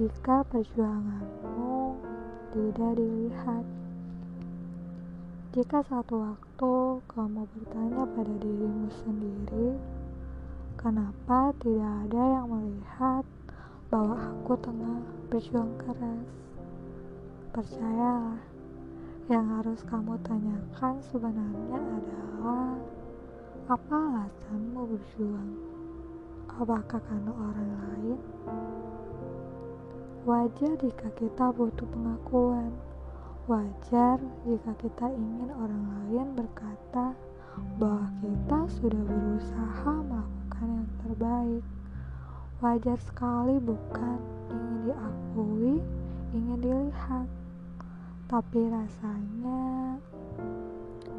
jika perjuanganmu tidak dilihat. Jika satu waktu kamu bertanya pada dirimu sendiri, kenapa tidak ada yang melihat bahwa aku tengah berjuang keras? Percayalah, yang harus kamu tanyakan sebenarnya adalah apa alasanmu berjuang? Apakah karena orang lain? Wajar jika kita butuh pengakuan. Wajar jika kita ingin orang lain berkata bahwa kita sudah berusaha melakukan yang terbaik. Wajar sekali, bukan ingin diakui, ingin dilihat, tapi rasanya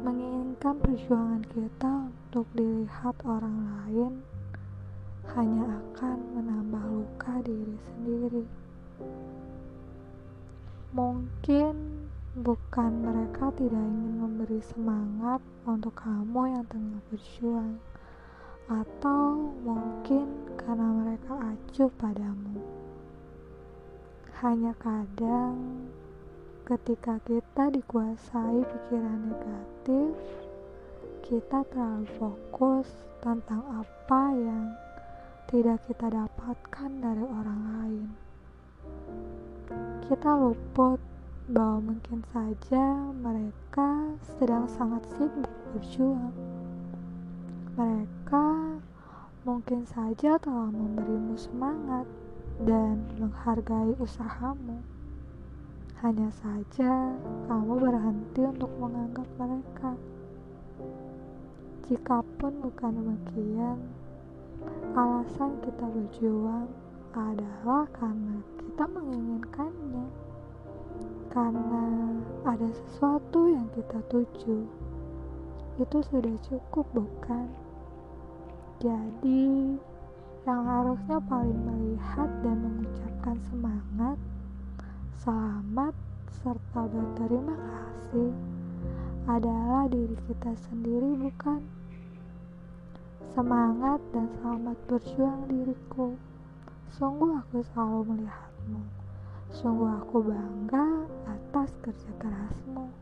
menginginkan perjuangan kita untuk dilihat orang lain hanya akan menambah luka diri sendiri. Mungkin Bukan mereka tidak ingin memberi semangat untuk kamu yang tengah berjuang, atau mungkin karena mereka acuh padamu. Hanya kadang, ketika kita dikuasai pikiran negatif, kita terlalu fokus tentang apa yang tidak kita dapatkan dari orang lain. Kita luput bahwa mungkin saja mereka sedang sangat sibuk berjuang. Mereka mungkin saja telah memberimu semangat dan menghargai usahamu. Hanya saja kamu berhenti untuk menganggap mereka. Jikapun bukan demikian, alasan kita berjuang adalah karena kita menginginkannya karena ada sesuatu yang kita tuju. Itu sudah cukup, bukan? Jadi, yang harusnya paling melihat dan mengucapkan semangat, selamat, serta berterima kasih adalah diri kita sendiri, bukan? Semangat dan selamat berjuang diriku. Sungguh aku selalu melihatmu. Sungguh aku bangga atas kerja kerasmu.